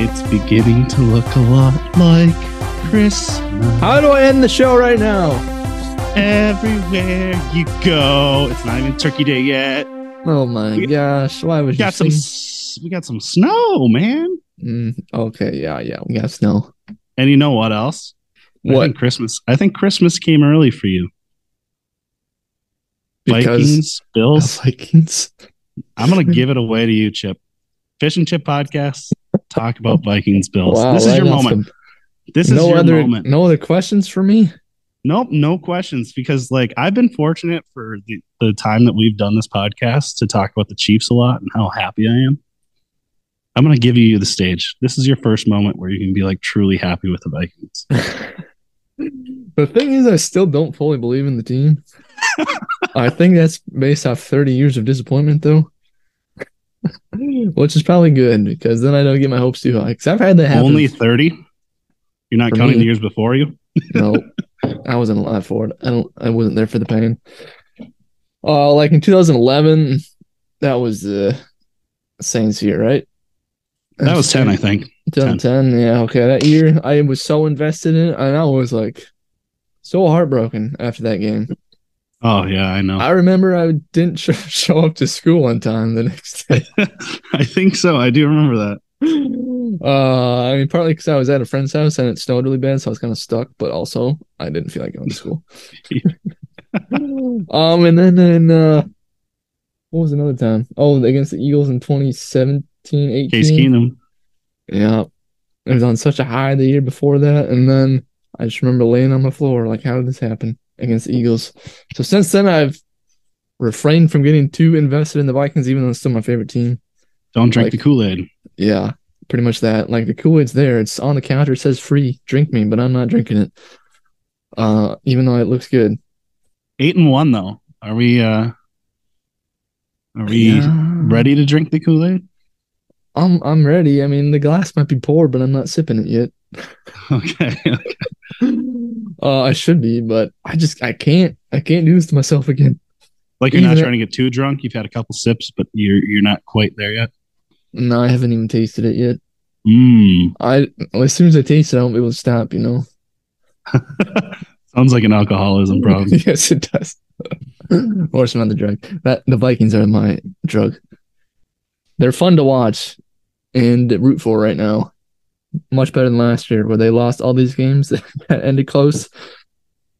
It's beginning to look a lot like Christmas. How do I end the show right now? Everywhere you go. It's not even Turkey Day yet. Oh my We- gosh! Why was We got some. you We got some snow, man. Mm, okay, yeah, yeah, we got snow. And you know what else? I What? think Christmas. I think Christmas came early for you. Because Vikings, Bills. Vikings. I'm gonna give it away to you, Chip. Fish and Chip podcast. Talk about Vikings, Bills. Wow, this is right your moment. the- This is no your other, moment. no other questions for me. Nope, no questions. Because like I've been fortunate for the, the time that we've done this podcast to talk about the Chiefs a lot and how happy I am. I'm gonna give you the stage. This is your first moment where you can be like truly happy with the Vikings. the thing is, I still don't fully believe in the team. I think that's based off 30 years of disappointment, though. Which is probably good because then I don't get my hopes too high. Because I've had that happen. Only 30. You're not counting me. the years before you. no, I wasn't alive for it. I don't. I wasn't there for the pain. Uh, like in 2011, that was the Saints year, right? That was 10, I think. 2010. Yeah, okay. That year, I was so invested in it, and I was like so heartbroken after that game. Oh yeah, I know. I remember I didn't sh- show up to school on time the next day. I think so. I do remember that. Uh, I mean, partly because I was at a friend's house and it snowed really bad, so I was kind of stuck. But also, I didn't feel like going to school. um, and then in uh, what was another time? Oh, against the Eagles in 2017, 18. Case Keenum. Yeah, it was on such a high the year before that, and then I just remember laying on the floor, like, how did this happen against the Eagles? So since then, I've refrained from getting too invested in the Vikings, even though it's still my favorite team. Don't drink Like- the Kool Aid. Yeah, pretty much that. Like the Kool-Aid's there, it's on the counter, it says free, drink me, but I'm not drinking it. Uh, even though it looks good. Eight and one though. Are we? uh Are we Yeah. ready to drink the Kool Aid? I'm I'm ready. I mean, the glass might be poured, but I'm not sipping it yet. Okay. Uh, I should be, but I just I can't I can't do this to myself again. Like you're not trying to get too drunk. You've had a couple sips, but you're you're not quite there yet. No, I haven't even tasted it yet. Mmm. I as soon as I taste it, I won't be able to stop. You know. Sounds like an alcoholism problem. yes, it does. or some other drug. That the Vikings are my drug. They're fun to watch and root for right now. Much better than last year, where they lost all these games that ended close.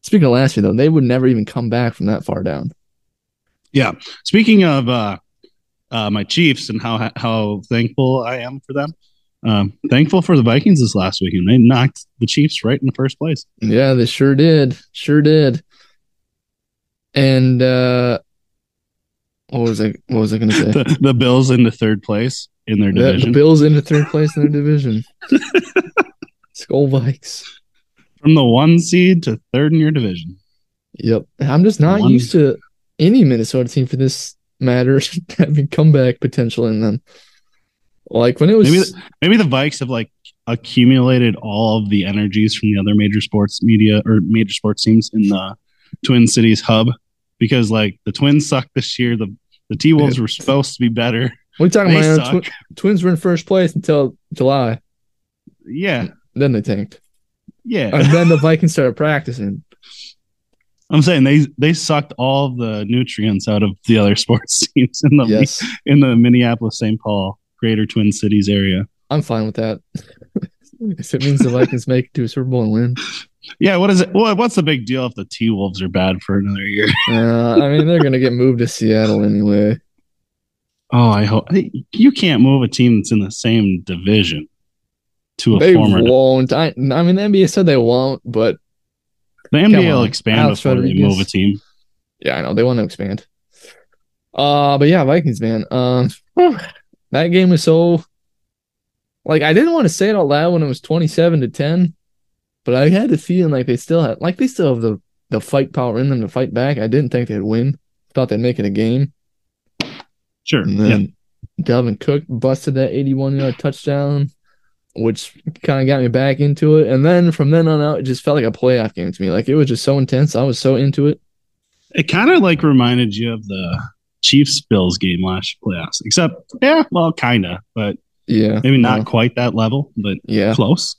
Speaking of last year, though, they would never even come back from that far down. Yeah. Speaking of uh, uh, my Chiefs and how how thankful I am for them. Um, thankful for the Vikings this last weekend. They knocked the Chiefs right in the first place. Yeah, they sure did. Sure did. And uh what was I what was I gonna say? The, the Bills in the third place in their The, the division. Bills the third place in their division. Skol Vikes. From the one seed to third in your division. Yep. I'm just not One- used to any Minnesota team for this matter having comeback potential in them. Like when it was Maybe Maybe the Vikes have like accumulated all of the energies from the other major sports media or major sports teams in the Twin Cities hub because like the Twins sucked this year. The the T Wolves were supposed to be better. what are you talking They about? Twi- Twins were in first place until July. Yeah, Then they tanked. yeah. And then the Vikings started practicing. I'm saying they they sucked all the nutrients out of the other sports teams in the Yes. in the Minneapolis St. Paul Greater Twin Cities area. I'm fine with that. if it means the Vikings make it to a Super Bowl and win. Yeah, what is it? What, what's the big deal if the T Wolves are bad for another year? Uh, I mean, they're gonna get moved to Seattle anyway. Oh, I hope you can't move a team that's in the same division to a They former. won't. I, I mean, the NBA said they won't, but The NBA will expand Alex before they move a team. yeah, I know they want to expand. Uh, but yeah, Vikings, man. Um, that game was so like I didn't want to say it out loud when it was twenty seven to ten, but I had the feeling like they still had like they still have the the fight power in them to fight back. I didn't think they'd win. Thought they'd make it a game. Sure. And Yeah. then Dalvin Cook busted that 81 yard touchdown, which kind of got me back into it. And then from then on out, it just felt like a playoff game to me. Like it was just so intense. I was so into it. It kind of like reminded you of the Chiefs Bills game last playoffs, except yeah, well, kind of, but Yeah. Maybe not quite that level, but yeah. close.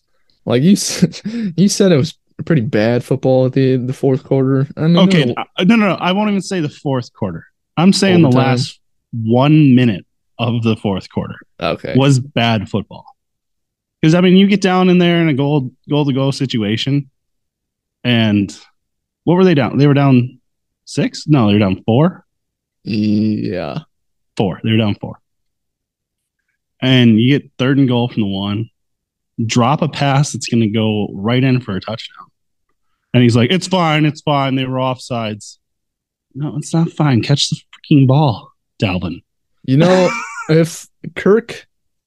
Like you said, you said it was pretty bad football at the the fourth quarter. I mean, Okay, no- uh, no, no, no. I won't even say the fourth quarter. I'm saying the last one minute of the fourth quarter okay. was bad football. Because I mean, you get down in there in a goal goal to go situation, and what were they down? They were down six. No, they were down four. Yeah. Four. They were down four. And you get third and goal from the one, drop a pass that's going to go right in for a touchdown. And he's like, "It's fine, it's fine. They were offsides." No, it's not fine. Catch the freaking ball, Dalvin. You know, if Kirk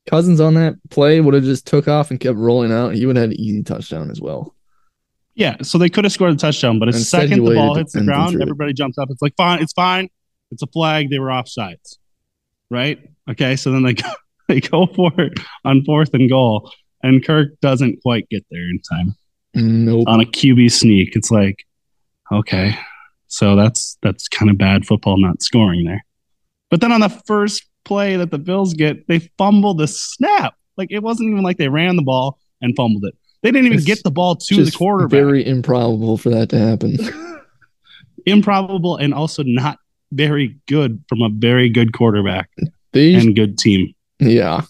Cousins on that play would have just took off and kept rolling out, he would have had an easy touchdown as well. Yeah, so they could have scored a touchdown, but a second the ball hits the ground, everybody jumps up. It's like fine, it's fine. It's a flag. They were offsides, right? Okay, so then they go, they go for it on fourth and goal, and Kirk doesn't quite get there in time Nope. on a QB sneak. It's like, okay, so that's that's kind of bad football not scoring there. But then on the first play that the Bills get, they fumble the snap. Like it wasn't even like they ran the ball and fumbled it. They didn't even It's get the ball to the quarterback. Very improbable for that to happen. improbable and also not very good from a very good quarterback They, and good team. yeah.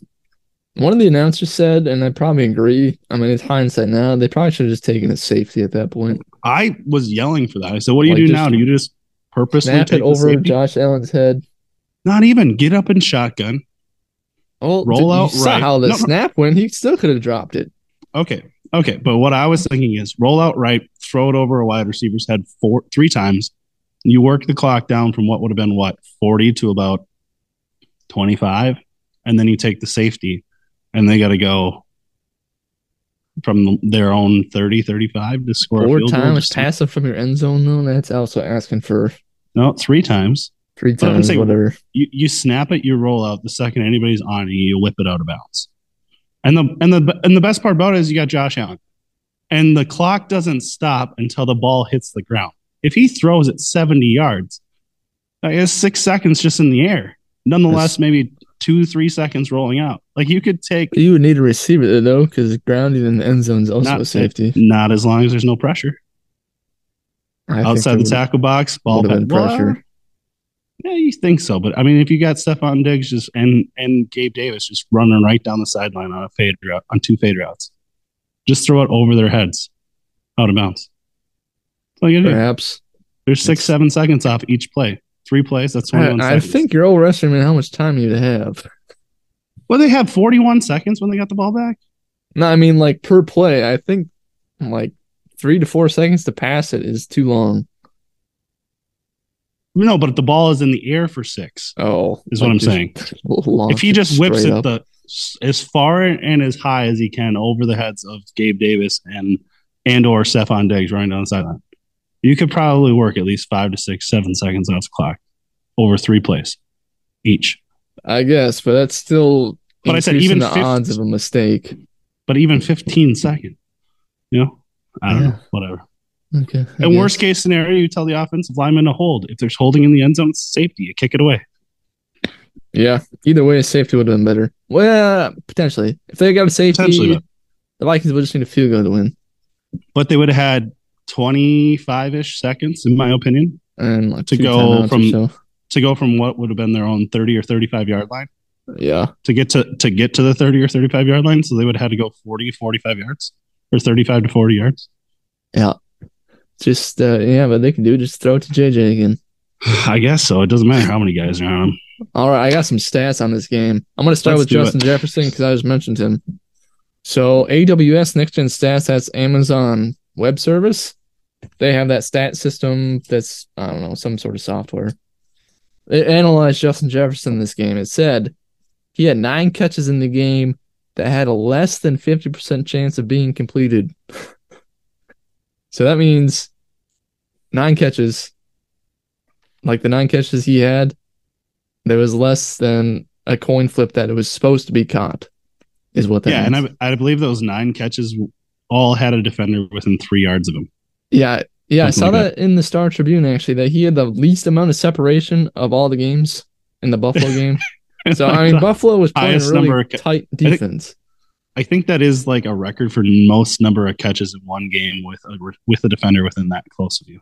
One of the announcers said, and I probably agree. I mean, it's hindsight now. They probably should have just taken a safety at that point. I was yelling for that. I said, "What do you Like, do now? Do you just purposely Snap take it over? Josh Allen's head. Not even get up in shotgun. Oh, Roll out right. how the no. snap went. He still could have dropped it. Okay, okay. But what I was thinking is roll out right, throw it over a wide receiver's head four three times. You work the clock down from what would have been what forty to about twenty five, and then you take the safety, and they got to go from their own 30 35 to score Four times to- passing from your end zone, though. That's also asking for no three times three I'm times, saying- whatever. you, you snap it, you roll out. The second anybody's on you, you whip it out of bounds. And the and the and the best part about it is you got Josh Allen, and the clock doesn't stop until the ball hits the ground. If he throws it seventy yards, that is six seconds just in the air. Nonetheless, That's- maybe two three seconds rolling out. Like you could take You would need a receiver though, because grounding in the end zone is also not a safety. not as long as there's no pressure I outside the tackle box. Ball been pressure. Yeah, you think so, but I mean, if you got Stefon Diggs just and and Gabe Davis just running right down the sideline on a fade route on two fade routes, just throw it over their heads, out of bounds. That's all you do. Perhaps. There's six, seven seconds off each play. Three plays. That's twenty one I, I think you're overestimating how much time you'd have. Well, they have forty one seconds when they got the ball back. No, I mean like per play. I think like three to four seconds to pass it is too long. No, but the ball is in the air for six. Oh, Is what I'm saying. If he just whips it the as far and as high as he can over the heads of Gabe Davis and and or Stefon Diggs running down the sideline, you could probably work at least five to six, seven seconds off the clock over three plays each. I guess, but that's still. But I said even the 50 odds of a mistake. But even 15 seconds, you know, I don't Yeah. know, whatever. Okay. I And guess. worst case scenario, you tell the offensive lineman to hold. If there's holding in the end zone, safety. You kick it away. Yeah. Either way, safety would have been better. Well, potentially. If they got a safety, the Vikings would just need a field goal to win. But they would have had 25 ish seconds, in my opinion, And like To go from- so. to go from what would have been their own 30 or 35 yard line Yeah. to get to to get to the 30 or 35 yard line so they would have had to go 40 45 yards or 35 to 40 yards Yeah. Just uh, yeah, but they can do just throw it to JJ again. i guess so it doesn't matter how many guys are on him All right, I got some stats on this game. I'm going to start Let's with Justin Jefferson because I just mentioned him. So AWS Next Gen Stats, that's Amazon Web Service. They have that stat system that's I don't know some sort of software. It analyzed Justin Jefferson in this game. It said he had nine catches in the game that had a less than 50% chance of being completed. so that means nine catches, like the nine catches he had, there was less than a coin flip that it was supposed to be caught, is what that yeah means. and I, I believe those nine catches all had a defender within three yards of him yeah, yeah, I saw like that in the Star Tribune actually that he had the least amount of separation of all the games in the Buffalo game. So I mean, Buffalo was playing really number of ca- tight think- defense. I think that is like a record for most number of catches in one game with a with a defender within that close of you.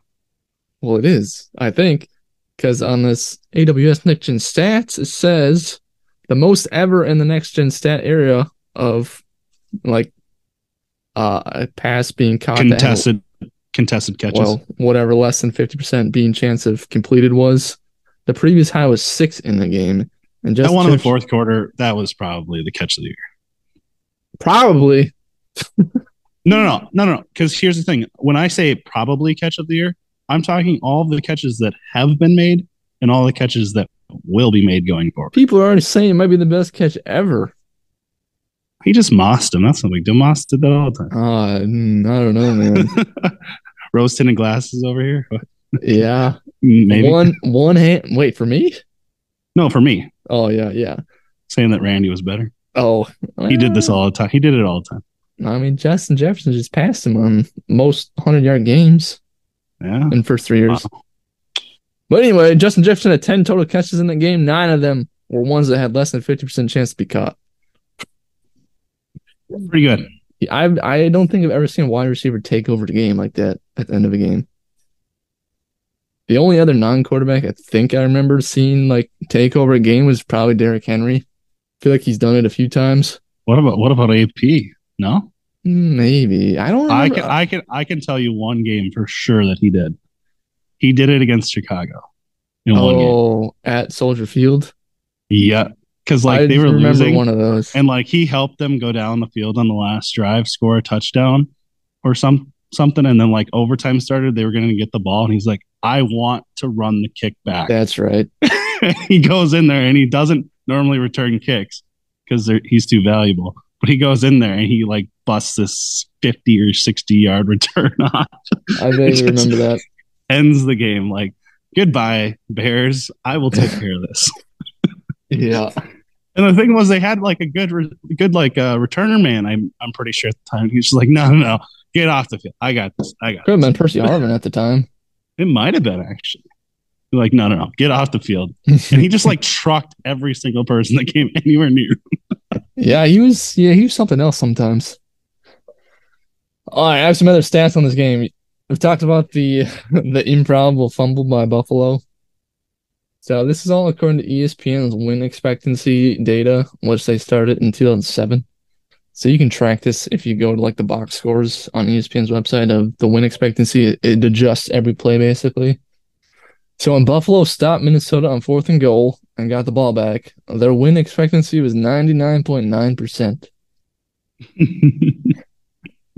Well, it is, I think, because on this AWS Next Gen Stats, it says the most ever in the Next Gen Stat area of like uh, a pass being caught. that had- Contested contested catches. well, whatever less than 50% being chance of completed was. The previous high was six in the game. And just that one in the fourth quarter, that was probably the catch of the year. Probably. No, no, no, no, no. Because here's the thing: when I say probably catch of the year, I'm talking all the catches that have been made and all the catches that will be made going forward. People are already saying it might be the best catch ever. He just mossed him. That's not big deal. Moss did that all the time. Uh, I don't know, man. Rose tinted glasses over here. yeah. Maybe One one hand. Wait, for me? no for me Oh, yeah, yeah. saying that Randy was better. Oh, He did this all the time. He did it all the time. I mean, Justin Jefferson just passed him on most 100 yard games Yeah. in the first three years. Wow. But anyway, Justin Jefferson had 10 total catches in the game. Nine of them were ones that had less than 50% chance to be caught. Pretty good. I I don't think I've ever seen a wide receiver take over the game like that at the end of a game. The only other non-quarterback I think I remember seeing like take over a game was probably Derrick Henry. I feel like he's done it a few times. What about what about AP? No, Maybe I don't. I can I can I can tell you one game for sure that he did. He did it against Chicago in oh, at Soldier Field. Yeah, because like I they were losing, one of those. and like he helped them go down the field on the last drive, score a touchdown or some something, and then like overtime started, they were going to get the ball, and he's like, "I want to run the kick back." That's right. he goes in there and he doesn't normally return kicks because he's too valuable. But he goes in there and he like busts this fifty or sixty yard return off, I vaguely remember that. ends the game like, "Goodbye, Bears. I will take care of this." Yeah. And the thing was, they had like a good, re- good like uh, returner man. I'm, I'm pretty sure at the time he's just like, no, no, no, get off the field. I got this. I got. Could have been Percy Harvin at the time. It might have been actually. Like, no, no, no, get off the field. And he just like trucked every single person that came anywhere near. Yeah, he was. Yeah, he was something else sometimes. All right, I have some other stats on this game. We've talked about the the improbable fumble by Buffalo. So this is all according to ESPN's win expectancy data, which they started in 2007. So you can track this if you go to like the box scores on ESPN's website of the win expectancy. It, it adjusts every play basically. So when Buffalo stopped Minnesota on fourth and goal and got the ball back, their win expectancy was 99.9%.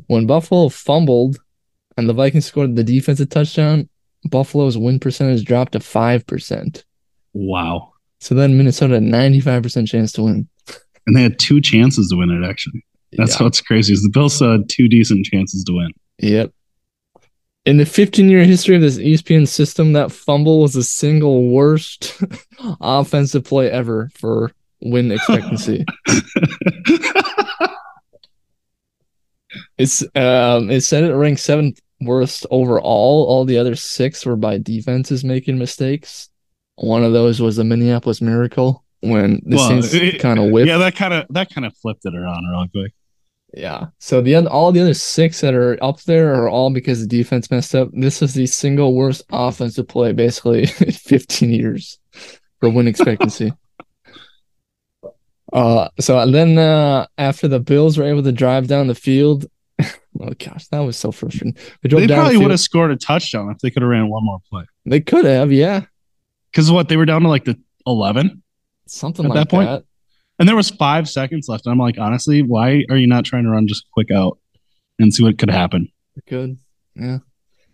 When Buffalo fumbled and the Vikings scored the defensive touchdown, Buffalo's win percentage dropped to 5%. Wow. So then Minnesota had 95% chance to win. And they had two chances to win it. Actually, that's yeah. what's crazy. Is the Bills had two decent chances to win. Yep. In the 15 year history of this ESPN system, that fumble was the single worst offensive play ever for win expectancy. it's um it said it ranked seventh worst overall. All the other six were by defenses making mistakes. One of those was the Minneapolis Miracle when the Well, Saints kind of whipped. yeah, that kind of that kind of flipped it around real quick. Yeah. So the oth- all the other six that are up there are all because the defense messed up. This is the single worst offensive play basically in 15 years for win expectancy. uh so then uh after the Bills were able to drive down the field, oh gosh, that was so frustrating. They They down the probably would have scored a touchdown if they could have ran one more play. They could have, yeah. Because what they were down to like the eleven, Something At like that point? that. and there was five seconds left. And I'm like, honestly, why are you not trying to run just quick out and see what could happen? They could. Yeah.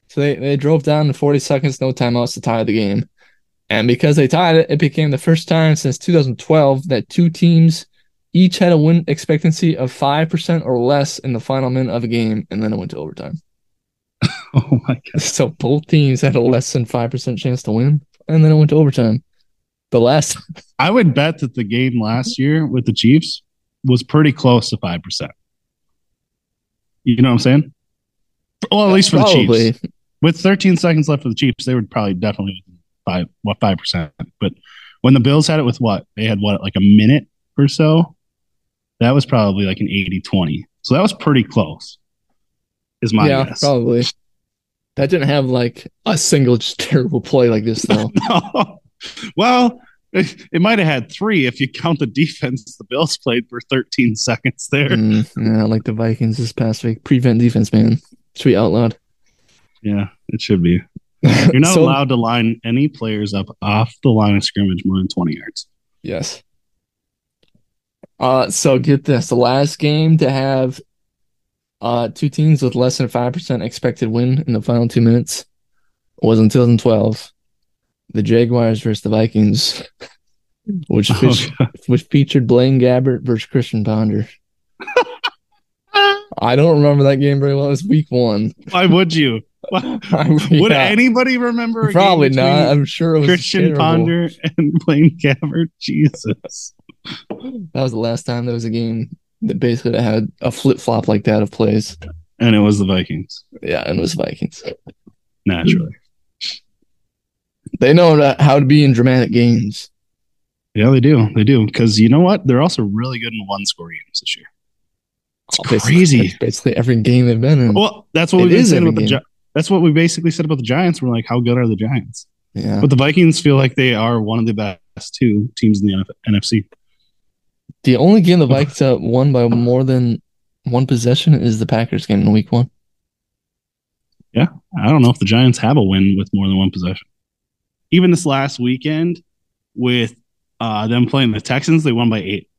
So they, they drove down to 40 seconds, no timeouts to tie the game. And because they tied it, it became the first time since 2012 that two teams each had a win expectancy of 5% or less in the final minute of a game, and then it went to overtime. Oh my god! So both teams had a less than 5% chance to win, and then it went to overtime. The last, I would bet that the game last year with the Chiefs was pretty close to five percent. You know what I'm saying? Well, at least for the Chiefs. With 13 seconds left for the Chiefs, they would probably definitely five what five percent. But When the Bills had it with what? They had what, like a minute or so? That was probably like an 80 20. So that was pretty close, is my yeah, guess. probably. That didn't have like a single just terrible play like this though. no. Well, it, it might have had three if you count the defense the Bills played for 13 seconds there. Mm, yeah, like the Vikings this past week. Prevent defense, man. Sweet out loud. Yeah, it should be. You're not So- allowed to line any players up off the line of scrimmage more than 20 yards. Yes. Uh, so get this: the last game to have uh two teams with less than five percent expected win in the final two minutes was in 2012. The Jaguars versus the Vikings, which Oh, which, which featured Blaine Gabbert versus Christian Ponder. I don't remember that game very well. It was week one. Why would you? Would Yeah, anybody remember? probably not. I'm sure it was Christian terrible. Ponder and Blaine Gabbert. Jesus. That was the last time there was a game that basically had a flip flop like that of plays. And it was the Vikings, Yeah, and it was Vikings. naturally. They know how to be in dramatic games. Yeah, they do. They do. Because you know what? They're also really good in one score games this year. It's Basically- crazy. that's basically every game they've been in. Well, that's what It we've saying about the. Gi- That's what we basically said about the Giants. We're like, how good are the Giants? yeah. But the Vikings feel like they are one of the best two teams in the NF- NFC. The only game the Vikings have won by more than one possession is the Packers game in week one. Yeah, I don't know if the Giants have a win with more than one possession. Even this last weekend, with uh, them playing the Texans, they won by eight.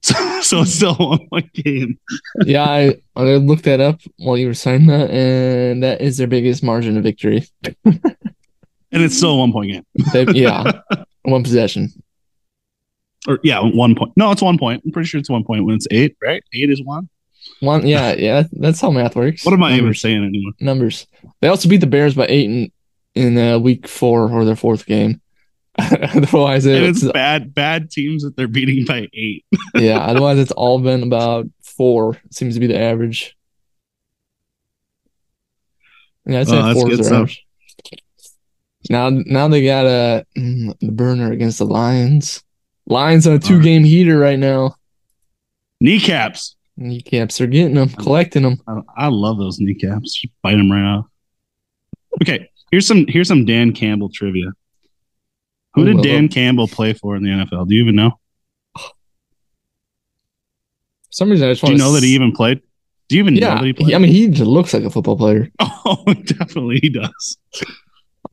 So, so it's still a one point game. yeah, I, I looked that up while you were saying that, and that is their biggest margin of victory. And it's still a one point game. They, yeah, one possession. Or, yeah, one point. No, it's one point. I'm pretty sure it's one point when it's eight, right? Eight is one. One, yeah, yeah. That's how math works. What am I even Numbers. saying anymore? numbers. They also beat the Bears by eight in in uh, week four or their fourth game. otherwise, And it's, it's bad, bad teams that they're beating by eight. yeah. Otherwise, it's all been about four. Seems to be the average. Yeah, I'd say Oh, that's is good their stuff. average. Now, now they got a mm, the burner against the Lions. Lions on a two game heater right now. Kneecaps. Kneecaps are getting them, collecting them. I, I love those kneecaps. Just bite them right off. Okay, here's some here's some Dan Campbell trivia. Who did Dan Campbell play for in the NFL? Do you even know? For some reason, I just Do want you know that he even played? Do you even know Yeah, that he played? I mean, he just looks like a football player. oh, definitely he does. For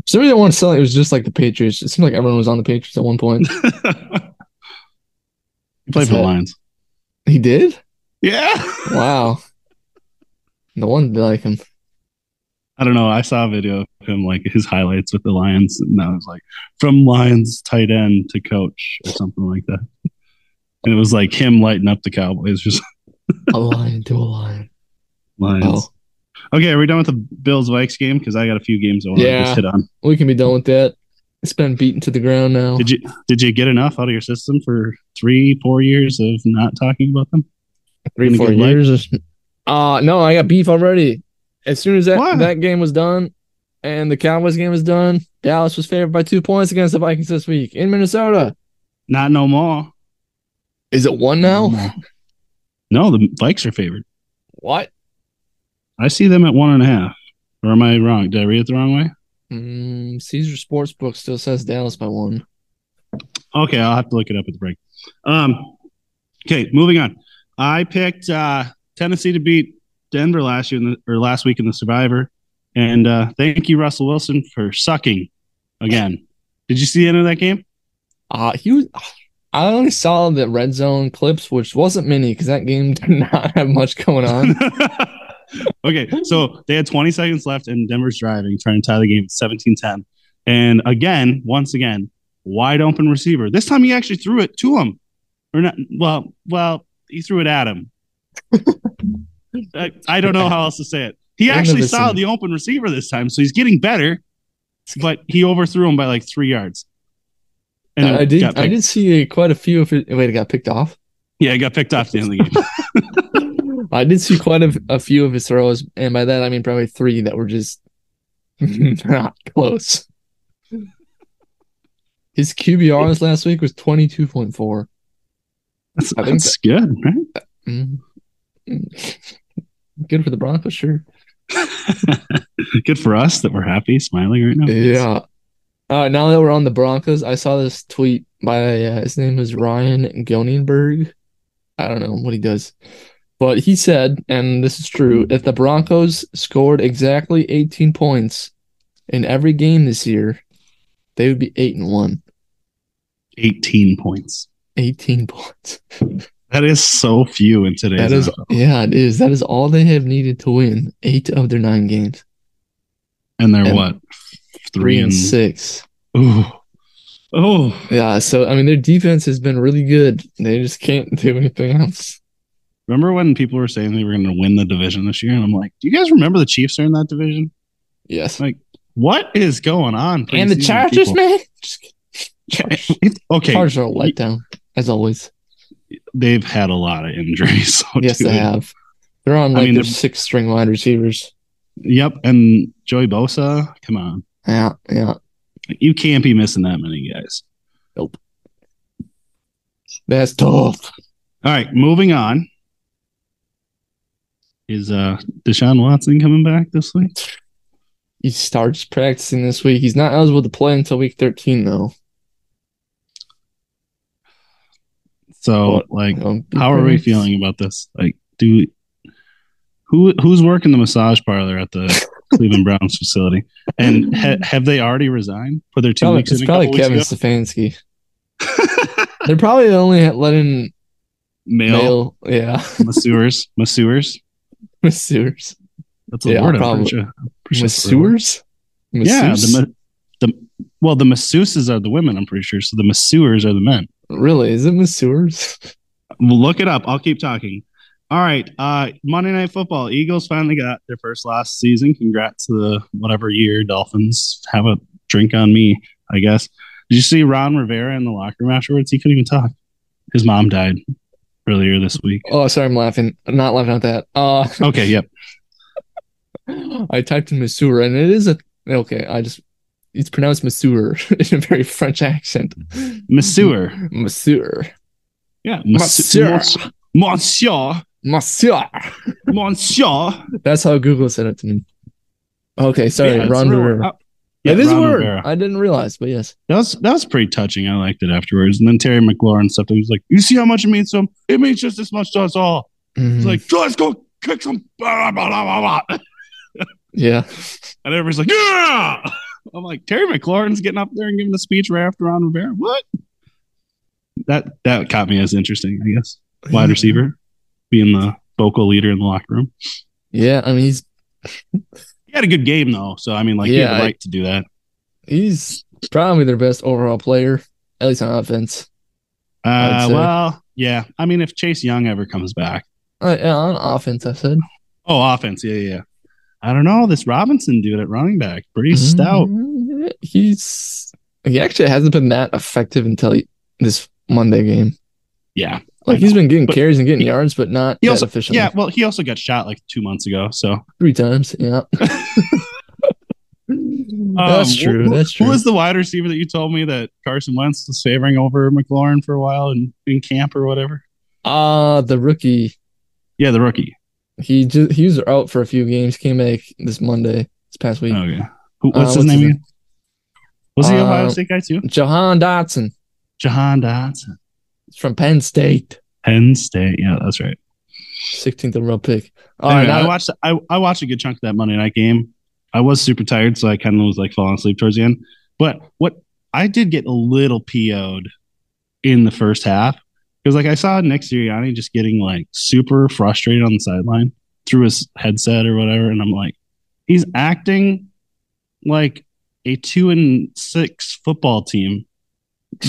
some reason, I want to sell it. It was just like the Patriots. It seemed like everyone was on the Patriots at one point. he played for the? Lions. He did? Yeah. Wow. No one like him. I don't know. I saw a video of him like his highlights with the Lions, and I was like, from Lions tight end to coach or something like that. And it was like him lighting up the Cowboys, just A lion to a lion. Lions. Oh, Okay, are we done with the Bills Vikes game? Because I got a few games I want to Yeah. just hit on. we can be done with that. It's been beaten to the ground now. Did you did you get enough out of your system for three, four years of not talking about them? Three, four years. Uh no, I got beef already. As soon as that, Why? that game was done and the Cowboys game was done, Dallas was favored by two points against the Vikings this week in Minnesota. Not no more. Is it one No, now? more. no, the Vikes are favored. What? I see them at one and a half. Or am I wrong? Did I read it the wrong way? Mm, Caesar Sportsbook still says Dallas by one. Okay, I'll have to look it up at the break. Um, okay, moving on. I picked uh, Tennessee to beat Denver last year in the, or last week in the Survivor, and uh, thank you, Russell Wilson, for sucking again. Did you see the end of that game? Uh he was I only saw the red zone clips, which wasn't many because that game did not have much going on. okay, so they had 20 seconds left, and Denver's driving, trying to tie the game 17 10. And again, once again, wide open receiver. This time he actually threw it to him. Or not, well, well, he threw it at him. I, I don't know how else to say it. He I've actually saw the open receiver this time, so he's getting better, but he overthrew him by like three yards. And I did I did see uh, quite a few of it. Wait, it got picked off. yeah, it got picked off at the end of the game. I did see quite a, a few of his throws, and by that I mean probably three that were just not close. His QBRs last week was 22.4. That's, I think that's good, right? Mm. Good for the Broncos, sure. good for us that we're happy, smiling right now. Yeah. Uh, now that we're on the Broncos, I saw this tweet by uh, his name is Ryan Gonenberg. I don't know what he does, but he said, and this is true: if the Broncos scored exactly 18 points in every game this year, they would be eight and one. 18 points. 18 points. That is so few in today's That is, NFL. yeah, it is. That is all they have needed to win eight of their nine games. And they're and what? Three and six. Ooh. Oh. Yeah, so I mean, their defense has been really good. They just can't do anything else. Remember when people were saying they were going to win the division this year? And I'm like, do you guys remember the Chiefs are in that division? Yes, Like, what is going on? and the Chargers, people? man. Just okay, Chargers are a letdown as always. they've had a lot of injuries. so Yes, do they have. They're on I mean, their they're- six string wide receivers. Yep, and Joey Bosa, come on, Yeah, yeah. you can't be missing that many guys. Nope. That's tough. All right, moving on. Is uh Deshaun Watson coming back this week? He starts practicing this week. He's not eligible to play until week 13, though. So, What? like, Um, how are we feeling about this? Like, do who who's working the massage parlor at the Cleveland Browns facility? And ha- have they already resigned? Put their two Probably, weeks it's a probably Kevin Stefanski. They're probably only letting Male male, yeah, masseurs, masseurs. masseurs, That's a Yeah, word. I'm probably. pretty sure. I'm pretty sure word. masseurs, Yeah, the, the well, the masseuses are the women. I'm pretty sure. So the masseurs are the men. really is it masseurs? We'll look it up. I'll keep talking. All right. Uh, Monday Night Football. Eagles finally got their first last season. Congrats to the whatever year Dolphins. Have a drink on me, I guess. Did you see Ron Rivera in the locker room afterwards? He couldn't even talk. His mom died earlier this week. Oh, sorry, I'm laughing. I'm not laughing at that. Uh, Okay. Yep. I typed in masseur, and it is a okay. I just it's pronounced masseur in a very French accent. Masseur. Masseur, Yeah. Monsieur. Monsieur. Monsieur. Monsieur. That's how Google said it to me. Okay, sorry, Yeah, Ron real- Rivera. uh, yeah, it is a word. Rivera. I didn't realize, but yes. That was that was pretty touching. I liked it afterwards. And then Terry McLaurin stuff. He was like, "You see how much it means to him? It means just as much to us all." Mhm. He's like, "Let's go kick some." Blah, blah, blah, blah, blah." yeah, And everybody's like, "Yeah!" I'm like, Terry McLaurin's getting up there and giving a speech right after Ron Rivera. What? That that caught me as interesting. I guess wide receiver being the vocal leader in the locker room. Yeah, I mean he's He had a good game though, so I mean, like, he Yeah, had the right to do that. he's probably their best overall player, at least on offense. Uh, well, yeah. I mean, if Chase Young ever comes back, Uh, yeah, on offense, I said. oh, offense, yeah, yeah. I don't know this Robinson dude at running back, pretty stout. Mhm. He's he actually hasn't been that effective until he, this Monday game. Yeah, Like he's been getting But carries and getting he- yards, but not He also, efficiently. yeah. Well, he also got shot like two months ago. So three times. Yeah, that's Um, true. who- That's true. Who was the wide receiver that you told me that Carson Wentz was favoring over McLaurin for a while in, in camp or whatever? uh the rookie. Yeah, the rookie. He just he was out for a few games. Came back this Monday, this past week. Okay. Who, what's Uh, his what's name his again? Was he Uh, Ohio State guy too? Jahan Dotson Jahan Dotson. From Penn State, Penn State. Yeah, that's right. 16th overall pick. All Anyway, right, I now, watched I, I watched a good chunk of that Monday night game. I was super tired, so I kind of was like falling asleep towards the end. But what I did get a little PO'd in the first half because like I saw Nick Sirianni just getting like super frustrated on the sideline through his headset or whatever, and I'm like, he's acting like a two and six football team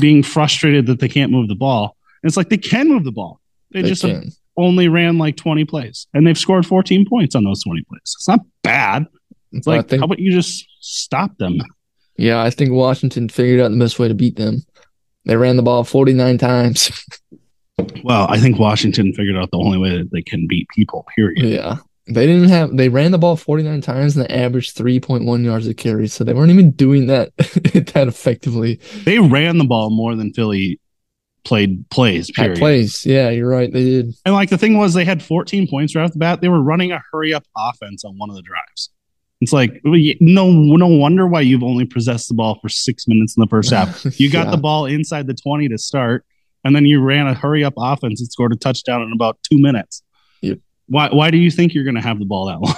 being frustrated that they can't move the ball. And it's like they can move the ball. They, they just only ran like 20 plays and they've scored 14 points on those 20 plays. It's not bad. It's like, think- how about you just stop them? Yeah, I think Washington figured out the best way to beat them. They ran the ball 49 times. Well, I think Washington figured out the only way that they can beat people, period. yeah. They didn't have they ran the ball 49 times and they averaged 3.1 yards a carry. So they weren't even doing that that effectively. They ran the ball more than Philly played plays, At plays. Yeah, you're right. They did. And like the thing was they had 14 points right off the bat. They were running a hurry up offense on one of the drives. It's like no no wonder why you've only possessed the ball for six minutes in the first half. You got Yeah. the ball inside the 20 to start, and then you ran a hurry up offense and scored a touchdown in about two minutes. Yep. Why why do you think you're gonna have the ball that long?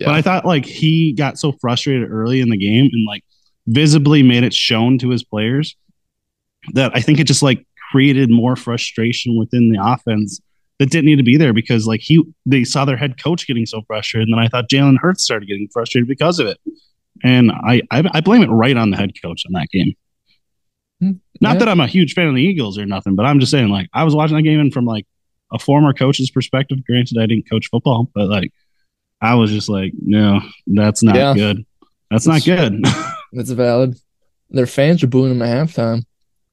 Yeah. But I thought like he got so frustrated early in the game and like visibly made it shown to his players that I think it just like created more frustration within the offense that didn't need to be there because like he they saw their head coach getting so frustrated, and then I thought Jalen Hurts started getting frustrated because of it. And I, I I blame it right on the head coach in that game. Hmm, Not yeah. that I'm a huge fan of the Eagles or nothing, but I'm just saying like I was watching that game and from like a former coach's perspective. Granted, I didn't coach football, but like I was just like, no, that's not Yeah. good. That's not good. That's valid. Their fans are booing them at halftime.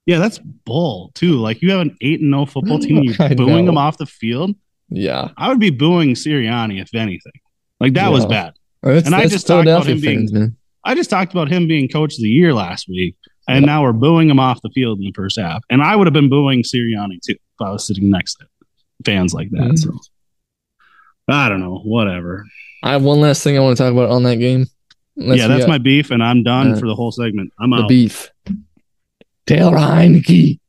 Yeah, that's bull too. Like you have an eight and no football team, and you're booing know. them off the field. Yeah. I would be booing Sirianni if anything. Like that was bad. That's, And I just talked about him being- fans, man. I just talked about him being coach of the year last week, and Yeah. now we're booing him off the field in the first half. And I would have been booing Sirianni too if I was sitting next to fans like that. Mhm. So I don't know, whatever. I have one last thing I want to talk about on that game. Unless yeah, that's got my beef, and I'm done Uh, for the whole segment. I'm the out. beef. Taylor Heinicke.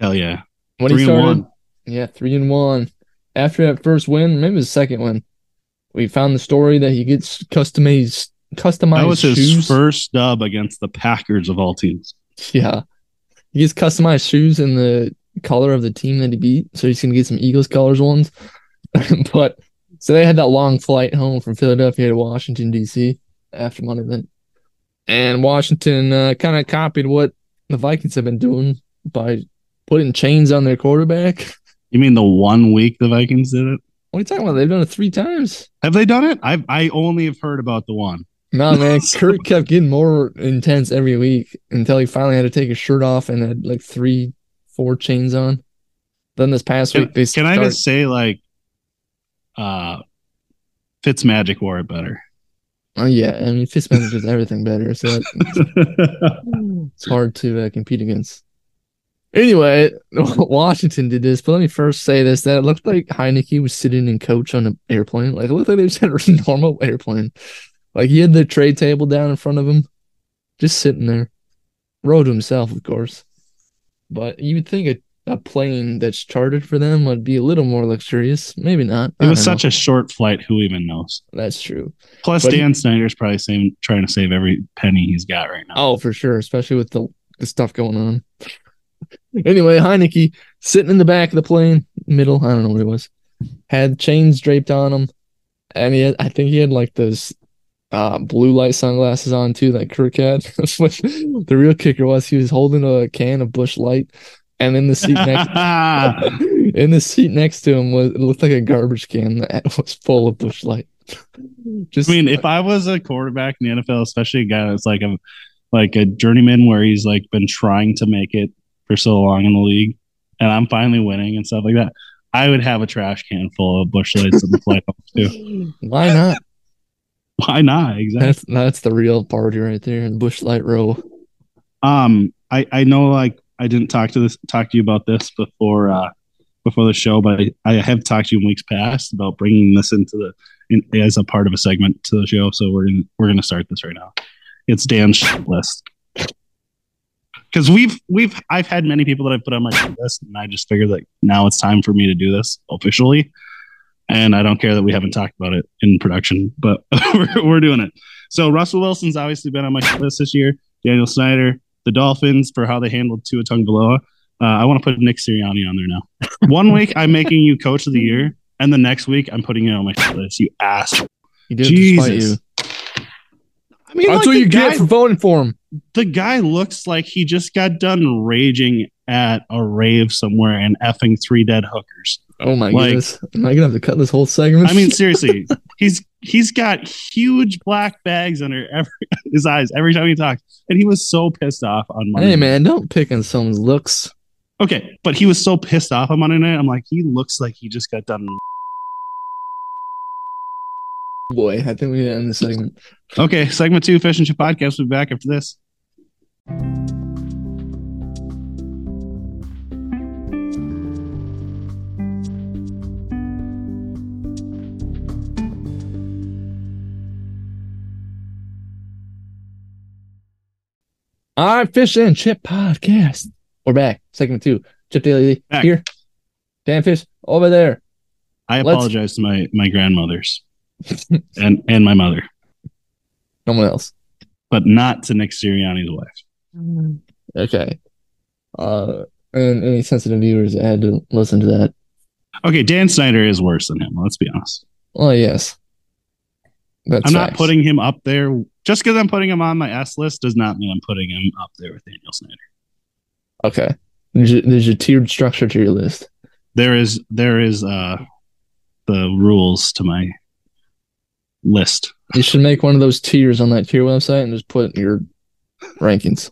Hell yeah, When three he and started, one. yeah, three and one. After that first win, maybe the second one, we found the story that he gets customized customized That was his shoes. first dub against the Packers of all teams. Yeah. He gets customized shoes in the color of the team that he beat. So he's gonna get some Eagles colors ones. but so they had that long flight home from Philadelphia to Washington, DC after Monday night. And Washington uh, kind of copied what the Vikings have been doing by putting chains on their quarterback. You mean the one week the Vikings did it? What are you talking about? They've done it three times. Have they done it? I I only have heard about the one. No, man. Kirk kept getting more intense every week until he finally had to take his shirt off and had like three, four chains on. Then this past Can, week, they can I just say like, uh, Fitzmagic wore it better. Oh yeah, I mean Fitzmagic does everything better, so that, it's hard to uh, compete against. Anyway, Washington did this, but let me first say this: that it looked like Heinicke was sitting in coach on an airplane. Like it looked like they just had a normal airplane. Like he had the tray table down in front of him, just sitting there. Rode himself, of course. But you would think a, a plane that's chartered for them would be a little more luxurious. Maybe not. it was such a short flight. Who even knows? That's true. Plus, But he- Dan Snyder's probably saving, trying to save every penny he's got right now. Oh, for sure, especially with the, the stuff going on. anyway, Heinicke sitting in the back of the plane, middle, I don't know what it was, had chains draped on him, and he had, I think he had like those uh, blue light sunglasses on too, like Kirk had. The real kicker was he was holding a can of Busch Light, and in the seat next in the seat next to him was it looked like a garbage can that was full of Busch Light. Just I mean, if I was a quarterback in the NFL, especially a guy that's like a like a journeyman where he's like been trying to make it for so long in the league, and I'm finally winning and stuff like that, I would have a trash can full of Busch lights in the home too. why not? Why not? Exactly. That's that's the real party right there in Busch Light Row. Um, I I know like I didn't talk to this talk to you about this before uh before the show, but I, I have talked to you in weeks past about bringing this into the in, as a part of a segment to the show. So we're gonna we're gonna start this right now. It's Dan's shit list because we've we've I've had many people that I've put on my shit list, and I just figured that now it's time for me to do this officially. And I don't care that we haven't talked about it in production, but we're, we're doing it. So Russell Wilson's obviously been on my shit list this year. Daniel Snyder, the Dolphins for how they handled Tua Tagovailoa. Uh, I want to put Nick Sirianni on there now. One week I'm making you coach of the year, and the next week I'm putting you on my list. You ass. He did it you. Jesus. I mean, That's like, what you guy, get for voting for him. the guy looks like he just got done raging at a rave somewhere and effing three dead hookers. Oh my Like- goodness. Am I gonna have to cut this whole segment? I mean, seriously, he's he's got huge black bags under every, his eyes every time he talks, and he was so pissed off on Monday. Hey man, don't pick on someone's looks. Okay, but he was so pissed off on Monday night. I'm like, he looks like he just got done. Boy, I think we end the segment. Okay, segment two, fish and chip podcast. We'll be back after this. All right, Fish and Chip Podcast. We're back. Segment two. Chip Daily Back. here. Dan Fish over there. I Let's- apologize to my my grandmothers and and my mother, No one else. but not to Nick Sirianni's wife. Okay. Uh, and any sensitive viewers that had to listen to that. Okay, Dan Snyder is worse than him. Let's be honest. Well, yes. That's I'm not facts. putting him up there. Just because I'm putting him on my S list does not mean I'm putting him up there with Daniel Snyder. Okay. There's a, there's tiered structure to your list. There is there is uh the rules to my list. You should make one of those tiers on that tier website and just put your rankings.